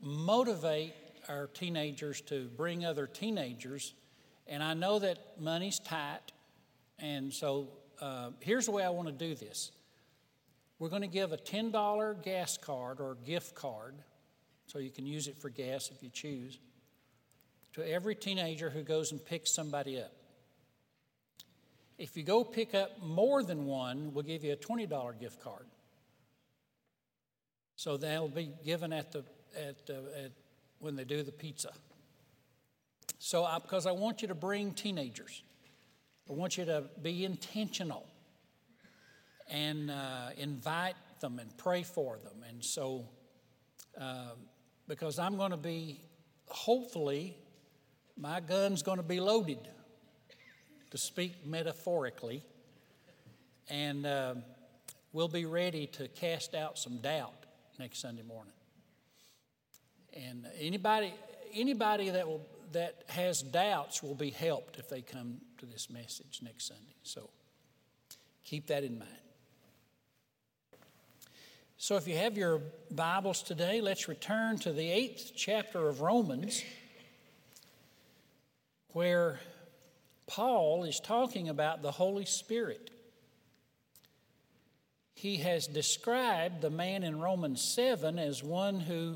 motivate our teenagers to bring other teenagers. And I know that money's tight. And so uh, here's the way I want to do this we're going to give a $10 gas card or gift card, so you can use it for gas if you choose, to every teenager who goes and picks somebody up. If you go pick up more than one, we'll give you a $20 gift card. So that'll be given at the at, uh, at when they do the pizza. So I, because I want you to bring teenagers, I want you to be intentional and uh, invite them and pray for them. And so, uh, because I'm going to be, hopefully, my gun's going to be loaded, to speak metaphorically, and uh, we'll be ready to cast out some doubt next Sunday morning. And anybody, anybody that will that has doubts will be helped if they come to this message next Sunday. So keep that in mind. So, if you have your Bibles today, let's return to the eighth chapter of Romans, where Paul is talking about the Holy Spirit. He has described the man in Romans 7 as one who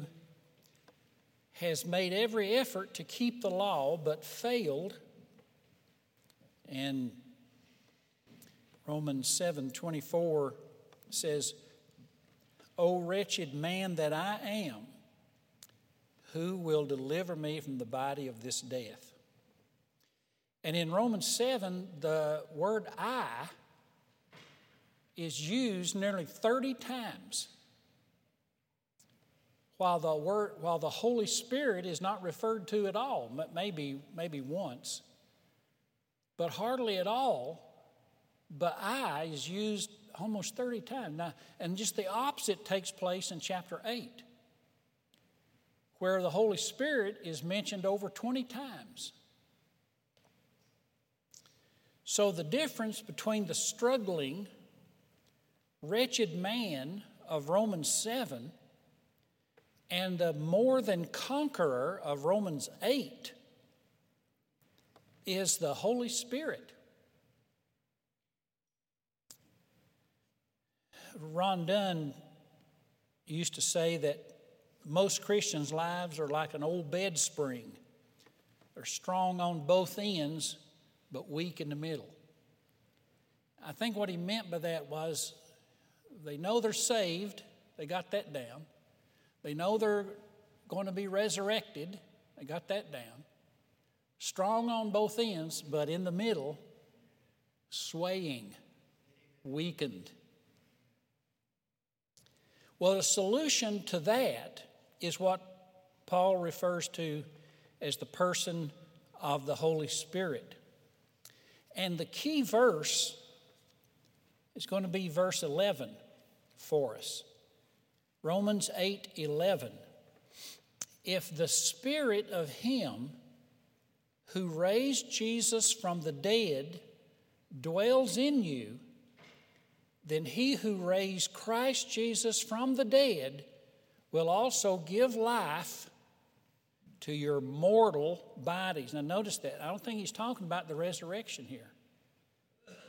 has made every effort to keep the law but failed. And Romans 7 24 says, O wretched man that I am, who will deliver me from the body of this death? And in Romans 7, the word I is used nearly 30 times, while the, word, while the Holy Spirit is not referred to at all, maybe, maybe once, but hardly at all. But I is used almost 30 times. Now, and just the opposite takes place in chapter 8, where the Holy Spirit is mentioned over 20 times. So the difference between the struggling, wretched man of Romans 7 and the more than conqueror of Romans 8 is the Holy Spirit. Ron Dunn used to say that most Christians' lives are like an old bed spring. They're strong on both ends, but weak in the middle. I think what he meant by that was they know they're saved, they got that down. They know they're going to be resurrected, they got that down. Strong on both ends, but in the middle, swaying, weakened. Well, the solution to that is what Paul refers to as the person of the Holy Spirit. And the key verse is going to be verse 11 for us. Romans 8 11. If the spirit of him who raised Jesus from the dead dwells in you, then he who raised Christ Jesus from the dead will also give life to your mortal bodies. Now, notice that. I don't think he's talking about the resurrection here.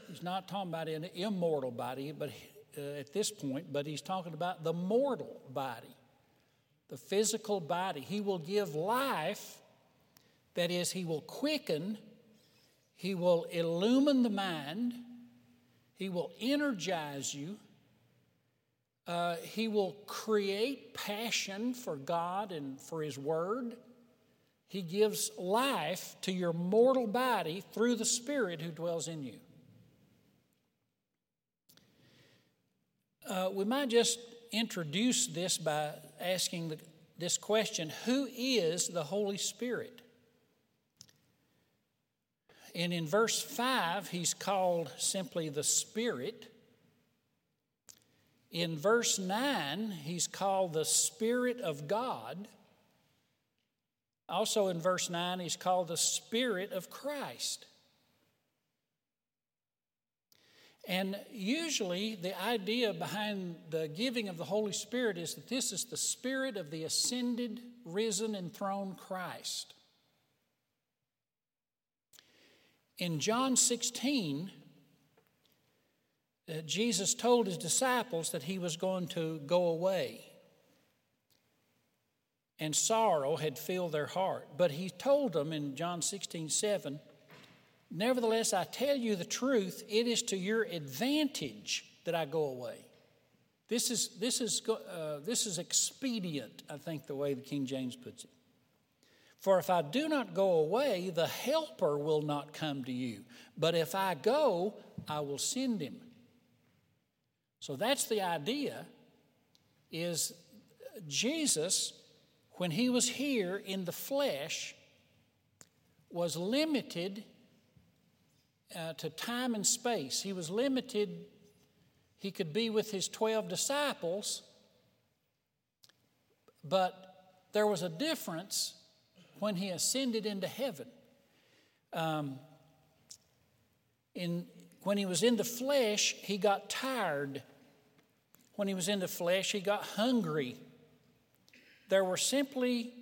He's not talking about an immortal body, but uh, at this point, but he's talking about the mortal body, the physical body. He will give life, that is, he will quicken, he will illumine the mind, he will energize you. Uh, he will create passion for God and for His Word. He gives life to your mortal body through the Spirit who dwells in you. Uh, we might just introduce this by asking the, this question Who is the Holy Spirit? And in verse 5, he's called simply the Spirit. In verse 9, he's called the Spirit of God. Also in verse 9, he's called the Spirit of Christ. And usually, the idea behind the giving of the Holy Spirit is that this is the Spirit of the ascended, risen, and enthroned Christ. In John 16, uh, Jesus told his disciples that he was going to go away. And sorrow had filled their heart. But he told them in John 16, 7, Nevertheless, I tell you the truth, it is to your advantage that I go away. This is, this is, uh, this is expedient, I think, the way the King James puts it. For if I do not go away, the Helper will not come to you. But if I go, I will send him. So that's the idea is Jesus when he was here in the flesh was limited uh, to time and space. He was limited, he could be with his 12 disciples, but there was a difference when he ascended into heaven. Um, in, when he was in the flesh, he got tired. When he was in the flesh, he got hungry. There were simply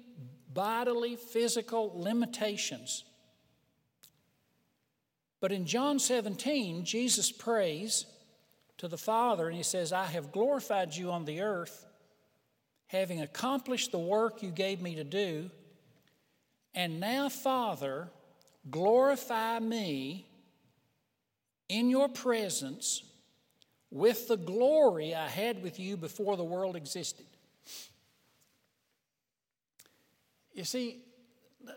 bodily, physical limitations. But in John 17, Jesus prays to the Father and he says, I have glorified you on the earth, having accomplished the work you gave me to do. And now, Father, glorify me in your presence with the glory I had with you before the world existed. You see,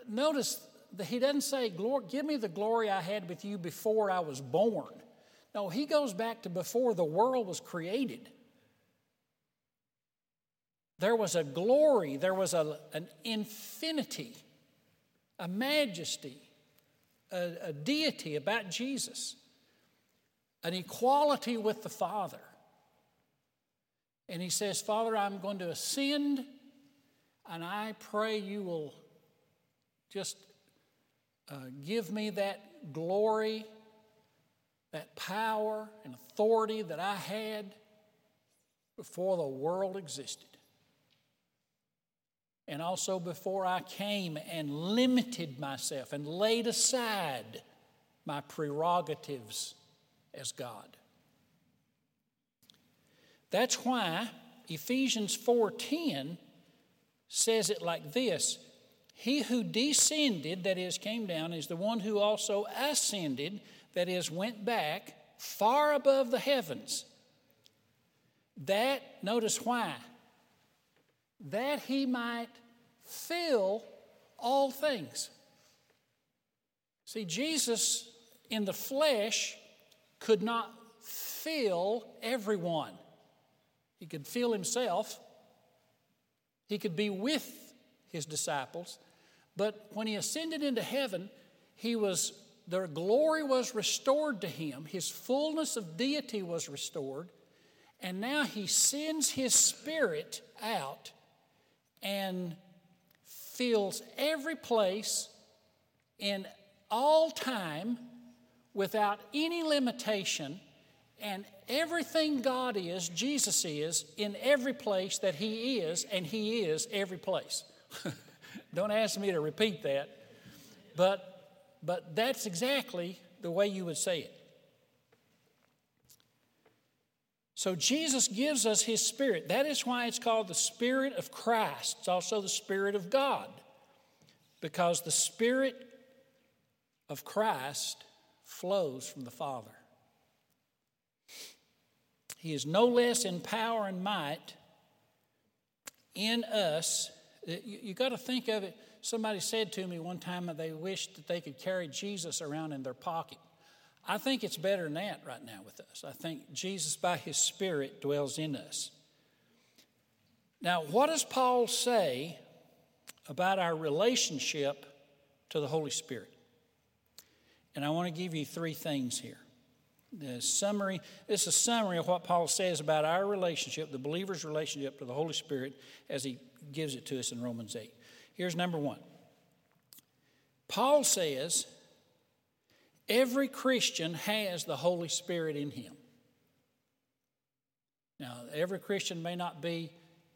notice he doesn't say, Give me the glory I had with you before I was born. No, he goes back to before the world was created. There was a glory, there was a, an infinity, a majesty, a, a deity about Jesus, an equality with the Father. And he says, Father, I'm going to ascend, and I pray you will just uh, give me that glory, that power and authority that I had before the world existed. And also before I came and limited myself and laid aside my prerogatives as God. That's why Ephesians 4:10 says it like this he who descended, that is, came down, is the one who also ascended, that is, went back far above the heavens. That, notice why, that he might fill all things. See, Jesus in the flesh could not fill everyone. He could fill himself, he could be with his disciples, but when he ascended into heaven, he was the glory was restored to him. His fullness of deity was restored. And now he sends his spirit out and fills every place in all time without any limitation. And everything God is, Jesus is, in every place that He is, and He is every place. Don't ask me to repeat that. But, but that's exactly the way you would say it. So Jesus gives us his spirit. That is why it's called the spirit of Christ. It's also the spirit of God. Because the spirit of Christ flows from the Father. He is no less in power and might in us Uh, you, you got to think of it. Somebody said to me one time that they wished that they could carry Jesus around in their pocket. I think it's better than that right now with us. I think Jesus, by his Spirit, dwells in us. Now, what does Paul say about our relationship to the Holy Spirit? And I want to give you three things here. The summary, this is a summary of what Paul says about our relationship, the believer's relationship to the Holy Spirit, as he gives it to us in Romans 8. Here's number one Paul says every Christian has the Holy Spirit in him. Now, every Christian may not be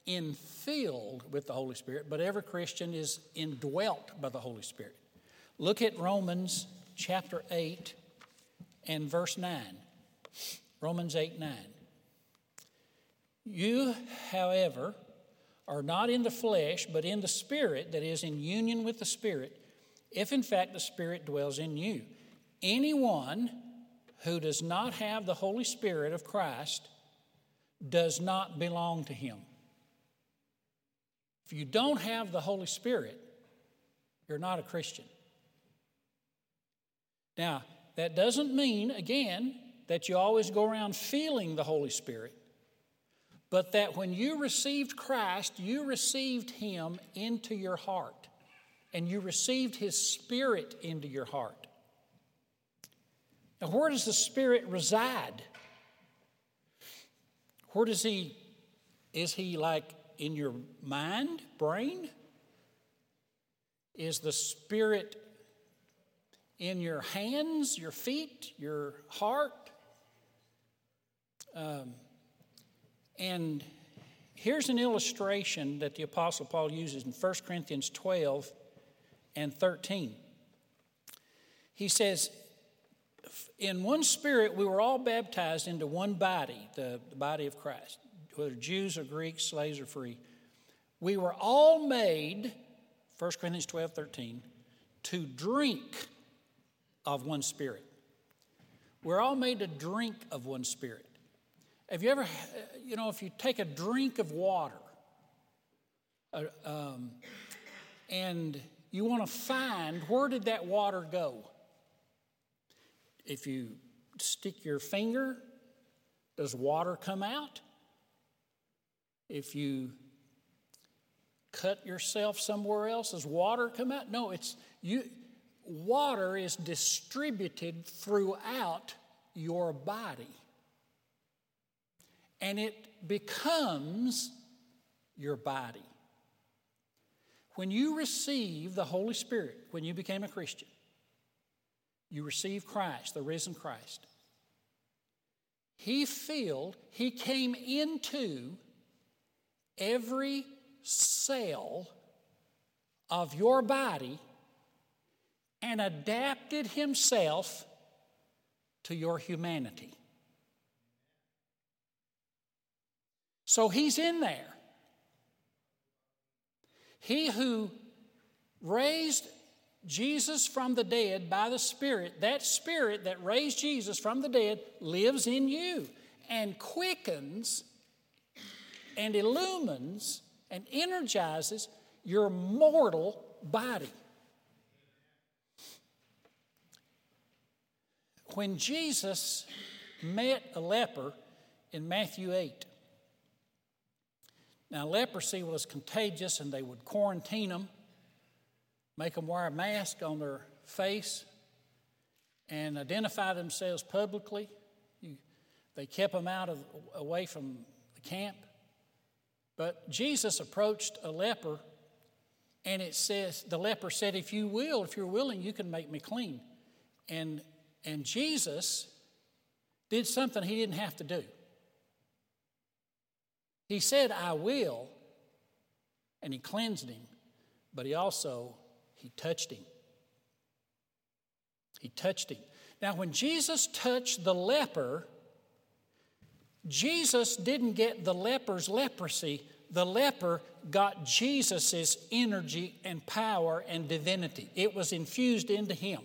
infilled with the Holy Spirit, but every Christian is indwelt by the Holy Spirit. Look at Romans chapter 8 and verse 9. Romans 8 9. You, however, are not in the flesh, but in the Spirit, that is, in union with the Spirit, if in fact the Spirit dwells in you. Anyone who does not have the Holy Spirit of Christ does not belong to him. If you don't have the Holy Spirit, you're not a Christian. Now, that doesn't mean, again, that you always go around feeling the Holy Spirit, but that when you received Christ, you received Him into your heart and you received His Spirit into your heart. Now, where does the Spirit reside? Where does He, is He like in your mind, brain? Is the Spirit in your hands, your feet, your heart? Um, and here's an illustration that the Apostle Paul uses in 1 Corinthians 12 and 13. He says, In one spirit we were all baptized into one body, the, the body of Christ, whether Jews or Greeks, slaves or free. We were all made, 1 Corinthians 12, 13, to drink of one spirit. We're all made to drink of one spirit. Have you ever, you know, if you take a drink of water uh, um, and you want to find where did that water go? If you stick your finger, does water come out? If you cut yourself somewhere else, does water come out? No, it's you water is distributed throughout your body. And it becomes your body. When you receive the Holy Spirit, when you became a Christian, you receive Christ, the risen Christ. He filled, He came into every cell of your body and adapted himself to your humanity. So he's in there. He who raised Jesus from the dead by the Spirit, that Spirit that raised Jesus from the dead lives in you and quickens and illumines and energizes your mortal body. When Jesus met a leper in Matthew 8, now leprosy was contagious and they would quarantine them, make them wear a mask on their face, and identify themselves publicly. They kept them out of, away from the camp. But Jesus approached a leper, and it says, the leper said, If you will, if you're willing, you can make me clean. And and Jesus did something he didn't have to do. He said, I will, and he cleansed him, but he also he touched him. He touched him. Now, when Jesus touched the leper, Jesus didn't get the leper's leprosy. The leper got Jesus' energy and power and divinity. It was infused into him.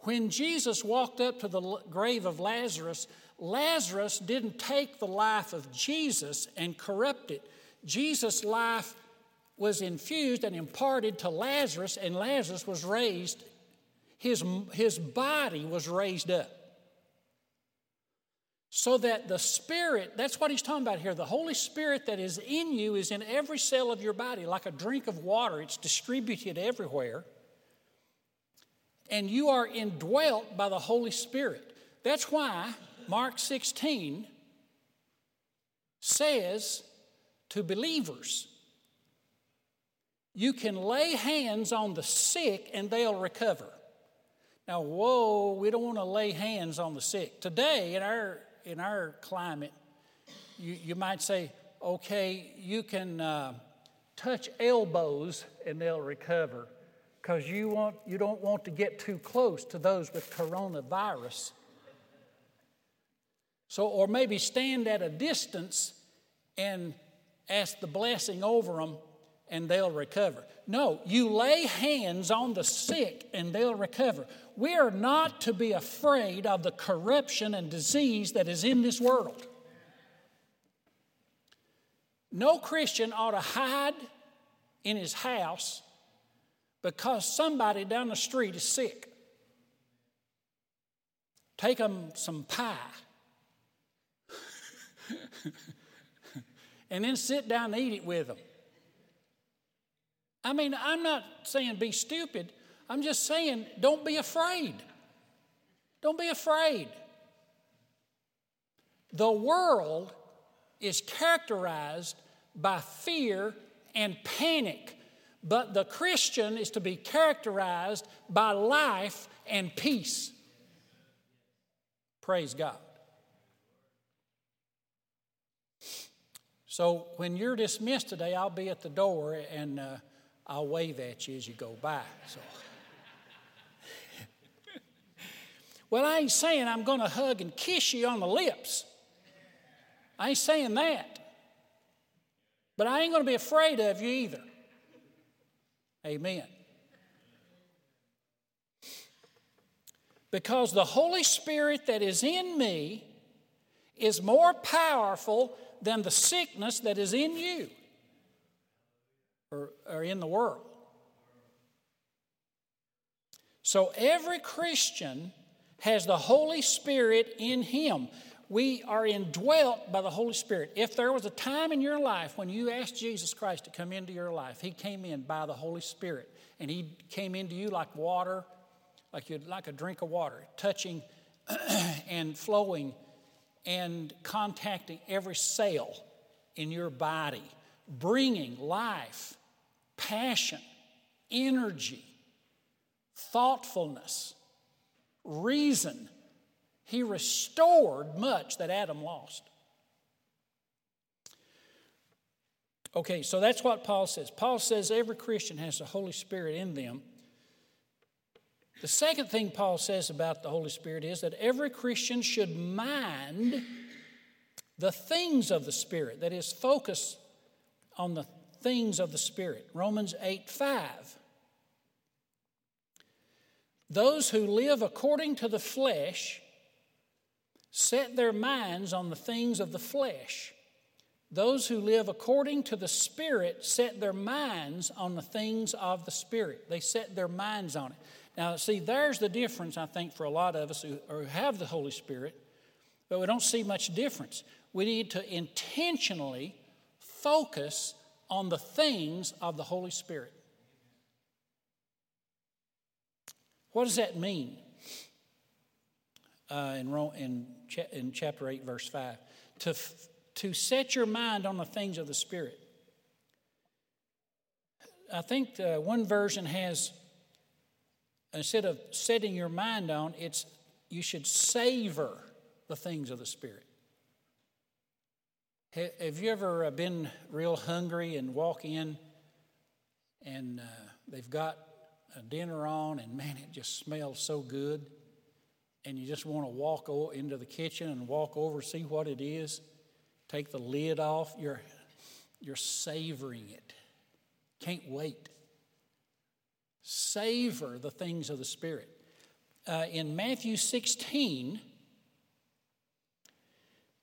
When Jesus walked up to the grave of Lazarus, Lazarus didn't take the life of Jesus and corrupt it. Jesus' life was infused and imparted to Lazarus, and Lazarus was raised, his, his body was raised up. So that the Spirit, that's what he's talking about here. The Holy Spirit that is in you is in every cell of your body, like a drink of water, it's distributed everywhere and you are indwelt by the Holy Spirit. That's why Mark 16 says to believers, you can lay hands on the sick and they'll recover. Now, whoa, we don't want to lay hands on the sick. Today, in our, in our climate, you, you might say, okay, you can uh, touch elbows and they'll recover because you, want, you don't want to get too close to those with coronavirus. So, or maybe stand at a distance and ask the blessing over them and they'll recover. No, you lay hands on the sick and they'll recover. We are not to be afraid of the corruption and disease that is in this world. No Christian ought to hide in his house because somebody down the street is sick. Take them some pie. and then sit down and eat it with them. I mean, I'm not saying be stupid. I'm just saying don't be afraid. Don't be afraid. The world is characterized by fear and panic, but the Christian is to be characterized by life and peace. Praise God. So when you're dismissed today, I'll be at the door and uh, I'll wave at you as you go by. So. well, I ain't saying I'm going to hug and kiss you on the lips. I ain't saying that. But I ain't going to be afraid of you either. Amen. Because the Holy Spirit that is in me is more powerful than the sickness that is in you or, or in the world. So every Christian has the Holy Spirit in him. We are indwelt by the Holy Spirit. If there was a time in your life when you asked Jesus Christ to come into your life, He came in by the Holy Spirit. And He came into you like water, like, you'd, like a drink of water, touching and flowing and contacting every cell in your body, bringing life, passion, energy, thoughtfulness, reason. He restored much that Adam lost. Okay, so that's what Paul says. Paul says every Christian has the Holy Spirit in them. The second thing Paul says about the Holy Spirit is that every Christian should mind the things of the Spirit, that is, focus on the things of the Spirit. Romans 8 5. Those who live according to the flesh set their minds on the things of the flesh. Those who live according to the Spirit set their minds on the things of the Spirit. They set their minds on it. Now, see, there's the difference, I think, for a lot of us who, who have the Holy Spirit, but we don't see much difference we need to intentionally focus on the things of the Holy Spirit. What does that mean? Uh, in, in, in chapter 8, verse 5. To, to set your mind on the things of the Spirit. I think uh, one version has, instead of setting your mind on, it's you should savor the things of the Spirit. Have you ever uh, been real hungry and walk in and uh, they've got a dinner on and man, it just smells so good? And you just want to walk into the kitchen and walk over, see what it is, take the lid off. You're, you're savoring it. Can't wait. Savor the things of the Spirit. Uh, in Matthew 16,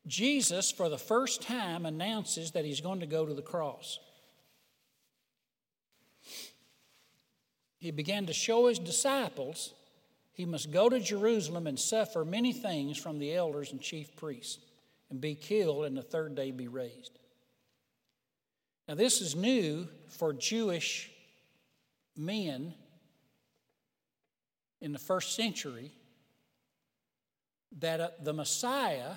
Jesus, for the first time, announces that he's going to go to the cross. He began to show his disciples he must go to Jerusalem and suffer many things from the elders and chief priests and be killed and the third day be raised. Now, this is new for Jewish men in the first century that uh, the Messiah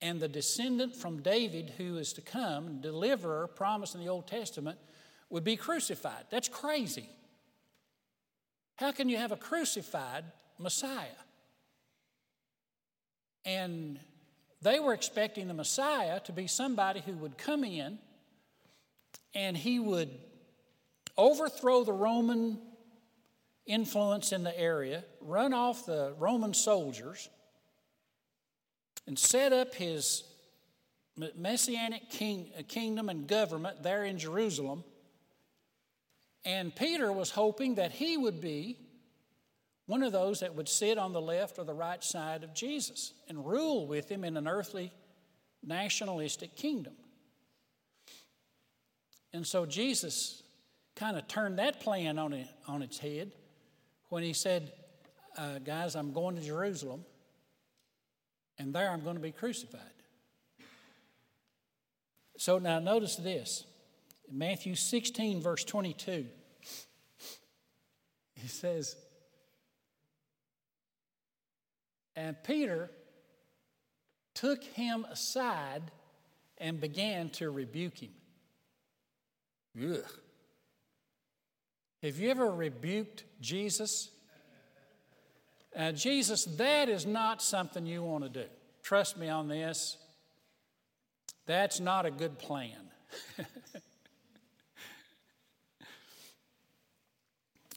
and the descendant from David who is to come, deliverer promised in the Old Testament, would be crucified. That's crazy. How can you have a crucified Messiah? And they were expecting the Messiah to be somebody who would come in and he would overthrow the Roman influence in the area, run off the Roman soldiers, and set up his messianic king, uh, kingdom and government there in Jerusalem. And Peter was hoping that he would be one of those that would sit on the left or the right side of Jesus and rule with him in an earthly nationalistic kingdom. And so Jesus kind of turned that plan on, it, on its head when he said, uh, Guys, I'm going to Jerusalem, and there I'm going to be crucified. So now notice this Matthew 16, verse 22. He says, And Peter took him aside and began to rebuke him. Ugh. Have you ever rebuked Jesus? Uh, Jesus, that is not something you want to do. Trust me on this. That's not a good plan.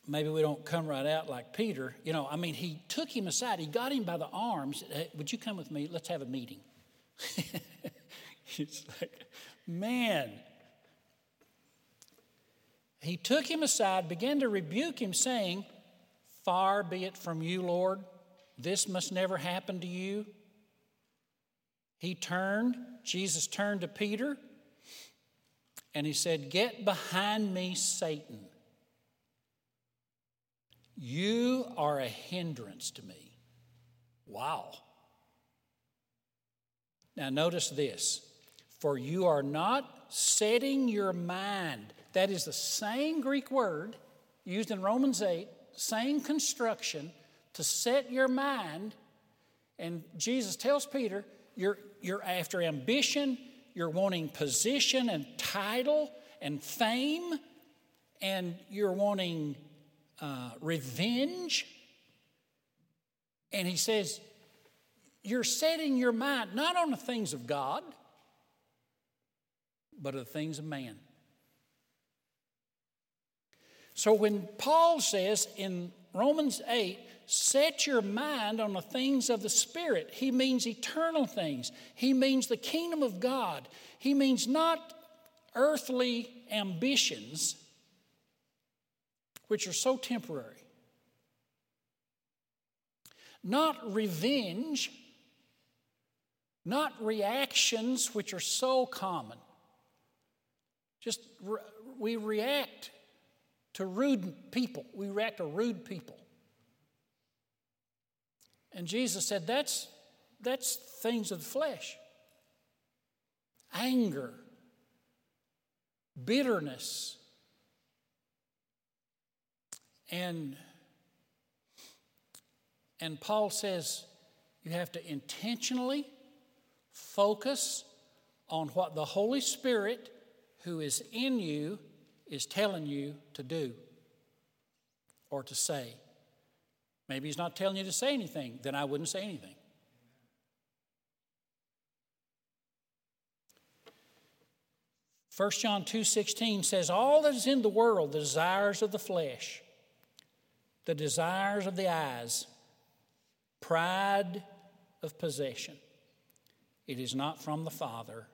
Maybe we don't come right out like Peter. You know, I mean, he took him aside. He got him by the arms. Hey, would you come with me? Let's have a meeting. it's like, man, he took him aside, began to rebuke him, saying, Far be it from you, Lord, this must never happen to you. He turned, Jesus turned to Peter, and he said, Get behind me, Satan. You are a hindrance to me. Wow. Now, notice this for you are not setting your mind that is the same Greek word used in Romans 8, same construction to set your mind. And Jesus tells Peter, you're, you're after ambition, you're wanting position and title and fame, and you're wanting uh, revenge. And he says, You're setting your mind not on the things of God, but of the things of man. So when Paul says in Romans 8, set your mind on the things of the Spirit, he means eternal things. He means the kingdom of God. He means not earthly ambitions, which are so temporary, not revenge, not reactions, which are so common. Just re- we react to rude people. We react to rude people. And Jesus said, that's, that's things of the flesh anger, bitterness, and, and Paul says you have to intentionally focus on what the Holy Spirit who is in you is telling you to do or to say. Maybe he's not telling you to say anything, then I wouldn't say anything. First John 2:16 says all that is in the world the desires of the flesh the desires of the eyes pride of possession it is not from the father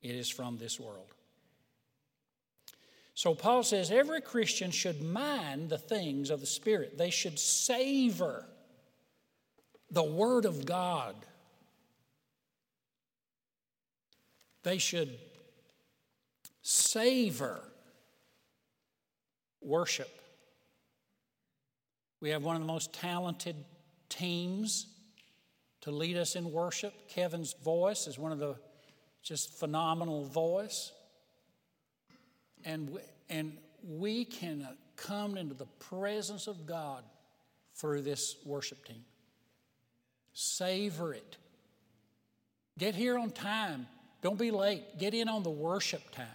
it is from this world so Paul says every Christian should mind the things of the Spirit, they should savor the Word of God. They should savor worship. We have one of the most talented teams to lead us in worship. Kevin's voice is one of the just phenomenal voice and and we can uh, come into the presence of God through this worship team. Savor it. Get here on time. Don't be late. Get in on the worship time.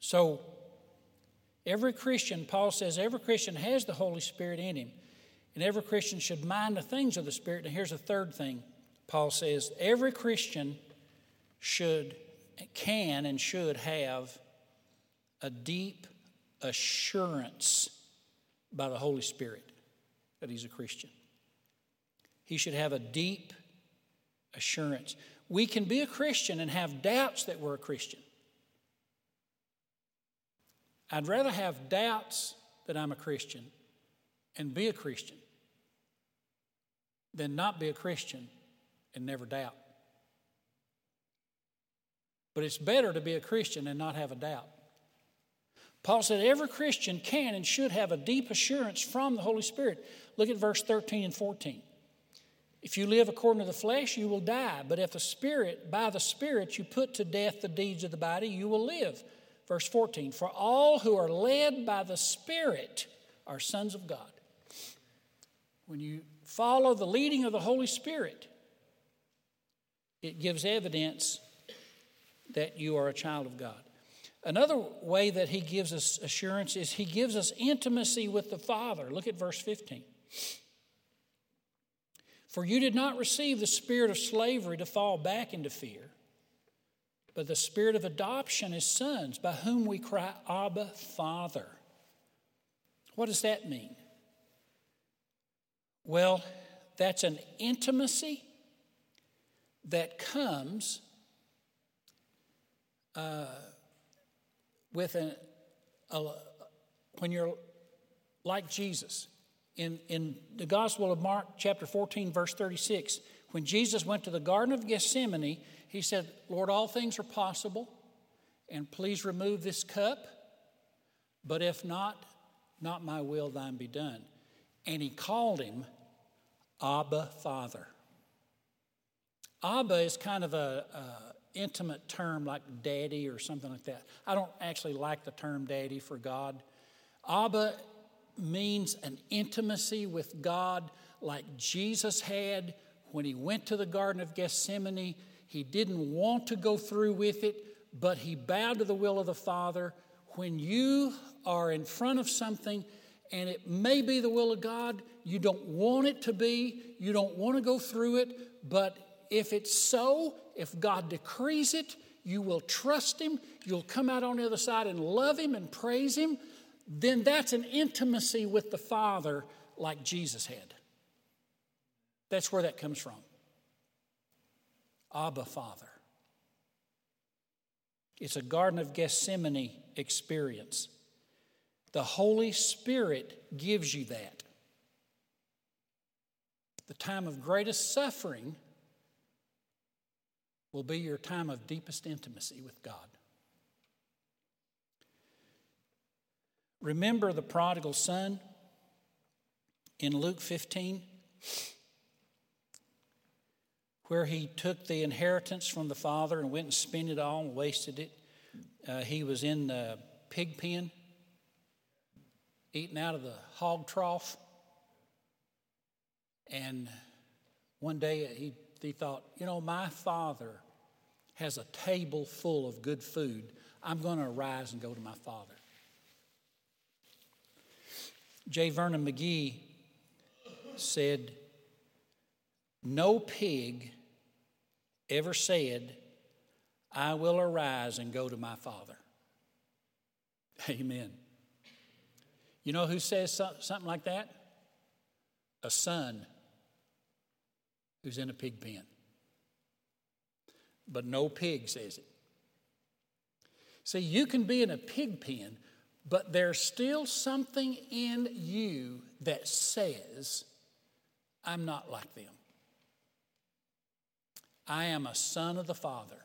So, every Christian, Paul says, every Christian has the Holy Spirit in him. And every Christian should mind the things of the Spirit. And here's a third thing Paul says every Christian should, can, and should have a deep assurance by the Holy Spirit that he's a Christian. He should have a deep assurance. We can be a Christian and have doubts that we're a Christian. I'd rather have doubts that I'm a Christian and be a Christian than not be a Christian and never doubt. But it's better to be a Christian and not have a doubt. Paul said every Christian can and should have a deep assurance from the Holy Spirit. Look at verse 13 and 14. If you live according to the flesh, you will die. But if the Spirit, by the Spirit, you put to death the deeds of the body, you will live. Verse 14 For all who are led by the Spirit are sons of God. When you follow the leading of the Holy Spirit, it gives evidence that you are a child of God. Another way that he gives us assurance is he gives us intimacy with the Father. Look at verse 15. For you did not receive the spirit of slavery to fall back into fear, but the spirit of adoption as sons, by whom we cry, Abba, Father. What does that mean? Well, that's an intimacy that comes uh, with an, a, when you're like Jesus. In, in the Gospel of Mark, chapter 14, verse 36, when Jesus went to the Garden of Gethsemane, he said, Lord, all things are possible, and please remove this cup, but if not, not my will, thine be done. And he called him Abba Father. Abba is kind of a, a intimate term like daddy or something like that. I don't actually like the term daddy for God. Abba means an intimacy with God like Jesus had when he went to the Garden of Gethsemane. He didn't want to go through with it, but he bowed to the will of the Father. When you are in front of something and it may be the will of God, you don't want it to be, you don't want to go through it, but if it's so, if God decrees it, you will trust Him, you'll come out on the other side and love Him and praise Him, then that's an intimacy with the Father like Jesus had. That's where that comes from. Abba, Father. It's a Garden of Gethsemane experience. The Holy Spirit gives you that. The time of greatest suffering will be your time of deepest intimacy with God. Remember the prodigal son in Luke 15, where he took the inheritance from the father and went and spent it all and wasted it. Uh, he was in the pig pen, eating out of the hog trough. And one day he he thought, you know, my father has a table full of good food. I'm going to arise and go to my father. J. Vernon McGee said, No pig ever said, I will arise and go to my father. Amen. You know who says something like that? A son who's in a pig pen. But no pig says it. See, you can be in a pig pen, but there's still something in you that says, I'm not like them. I am a son of the Father.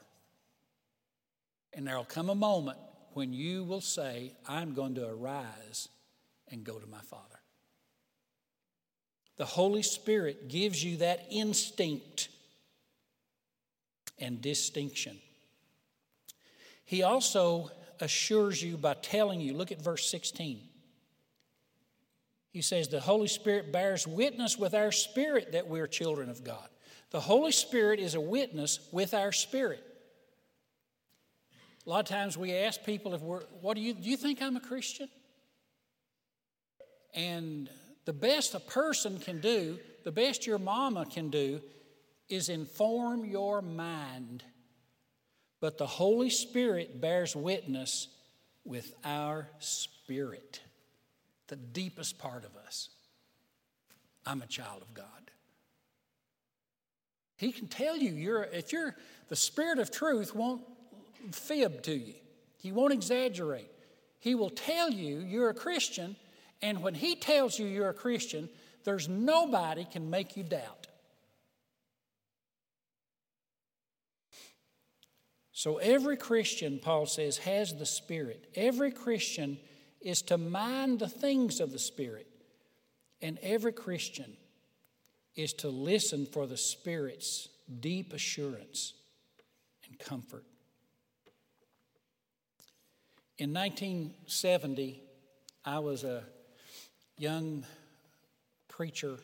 And there'll come a moment when you will say, I'm going to arise and go to my Father. The Holy Spirit gives you that instinct and distinction. He also assures you by telling you, look at verse 16. He says, The Holy Spirit bears witness with our spirit that we're children of God. The Holy Spirit is a witness with our spirit. A lot of times we ask people if we're, what do you, do you think I'm a Christian? And the best a person can do, the best your mama can do, is inform your mind. But the Holy Spirit bears witness with our spirit, the deepest part of us. I'm a child of God. He can tell you you're if you're the spirit of truth won't fib to you. He won't exaggerate. He will tell you you're a Christian, and when he tells you you're a Christian, there's nobody can make you doubt. So every Christian, Paul says, has the Spirit. Every Christian is to mind the things of the Spirit. And every Christian is to listen for the Spirit's deep assurance and comfort. In 1970, I was a young preacher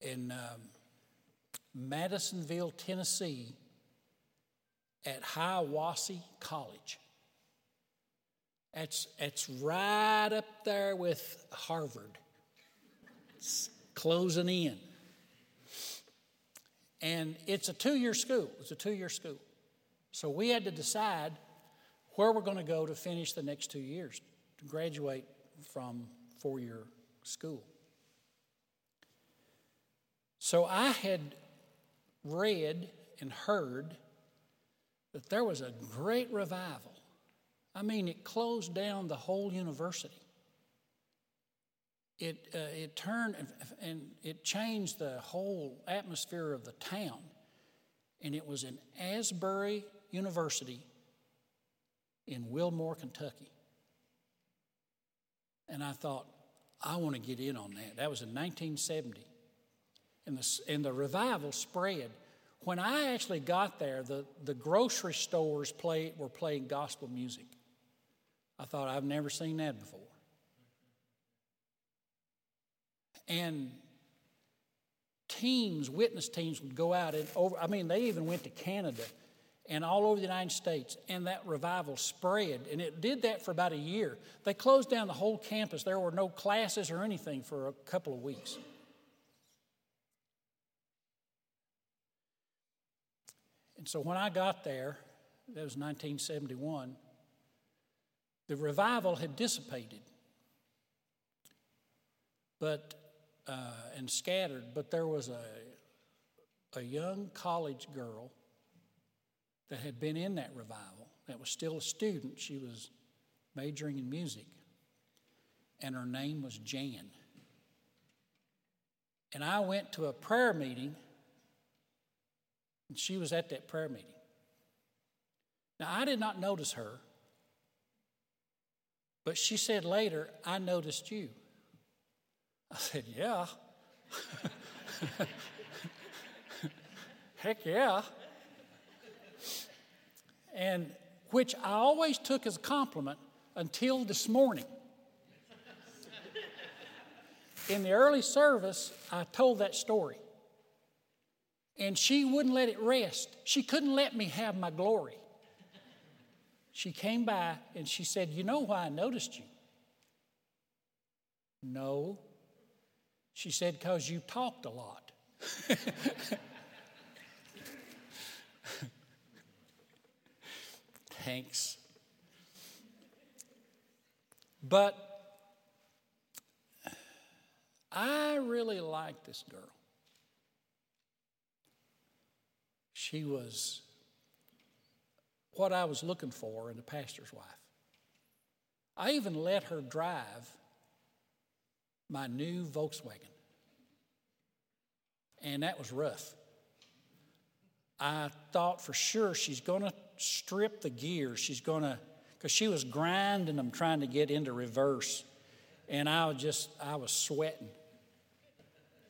in um, Madisonville, Tennessee, at Hiwassee College. It's, it's right up there with Harvard. It's closing in. And it's a two year school. It's a two year school. So we had to decide where we're going to go to finish the next two years, to graduate from four year school. So I had read and heard that there was a great revival. I mean, it closed down the whole university. It, uh, it turned and it changed the whole atmosphere of the town. And it was in Asbury University in Wilmore, Kentucky. And I thought, I want to get in on that. That was in 1970. And the, and the revival spread. When I actually got there, the, the grocery stores play, were playing gospel music. I thought, I've never seen that before. And teams, witness teams, would go out and over, I mean, they even went to Canada and all over the United States, and that revival spread. And it did that for about a year. They closed down the whole campus. There were no classes or anything for a couple of weeks. And so when I got there, that was 1971, the revival had dissipated but uh, and scattered but there was a, a young college girl that had been in that revival, that was still a student. She was majoring in music, and her name was Jan. And I went to a prayer meeting, and she was at that prayer meeting. Now, I did not notice her, but she said later, I noticed you. I said, Yeah. Heck yeah and which I always took as a compliment until this morning. In the early service, I told that story. And she wouldn't let it rest. She couldn't let me have my glory. She came by and she said, You know why I noticed you? No. She said, Because you talked a lot. Hanks. But I really liked this girl. She was what I was looking for in a pastor's wife. I even let her drive my new Volkswagen. And that was rough. I thought for sure she's going to strip the gears. She's going to, because she was grinding them trying to get into reverse. And I was just, I was sweating.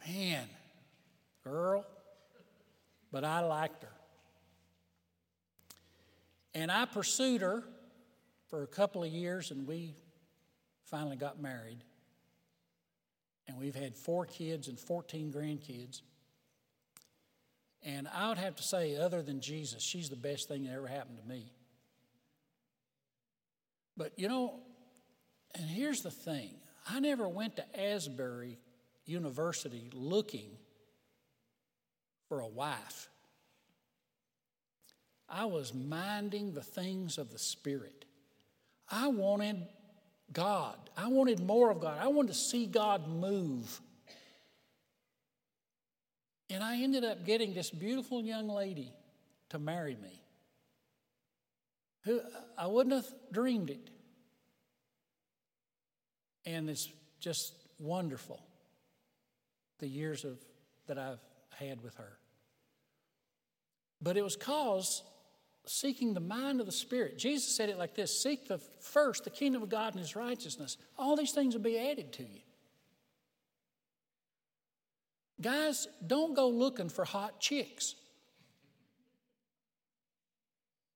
Man, girl. But I liked her. And I pursued her for a couple of years, and we finally got married. And we've had four kids and 14 grandkids. And I would have to say, other than Jesus, she's the best thing that ever happened to me. But you know, and here's the thing I never went to Asbury University looking for a wife. I was minding the things of the Spirit. I wanted God. I wanted more of God. I wanted to see God move. And I ended up getting this beautiful young lady to marry me. Who I wouldn't have dreamed it. And it's just wonderful the years of that I've had with her. But it was cause seeking the mind of the Spirit. Jesus said it like this Seek the first the kingdom of God and his righteousness. All these things will be added to you. Guys, don't go looking for hot chicks.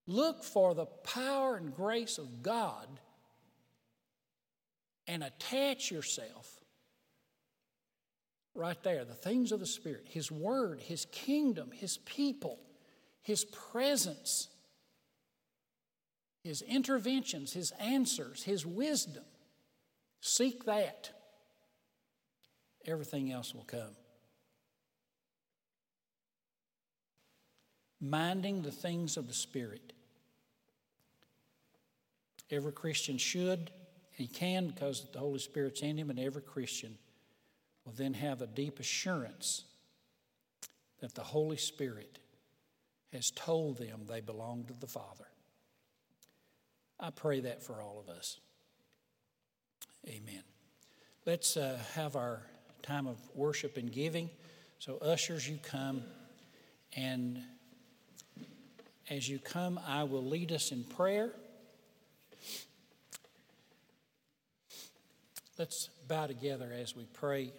Look for the power and grace of God and attach yourself right there. The things of the Spirit, His Word, His kingdom, His people, His presence his interventions, his answers, his wisdom. Seek that. Everything else will come. Minding the things of the Spirit. Every Christian should, he can because the Holy Spirit's in him, and every Christian will then have a deep assurance that the Holy Spirit has told them they belong to the Father. I pray that for all of us. Amen. Let's uh, have our time of worship and giving. So, ushers, you come, and as you come, I will lead us in prayer. Let's bow together as we pray.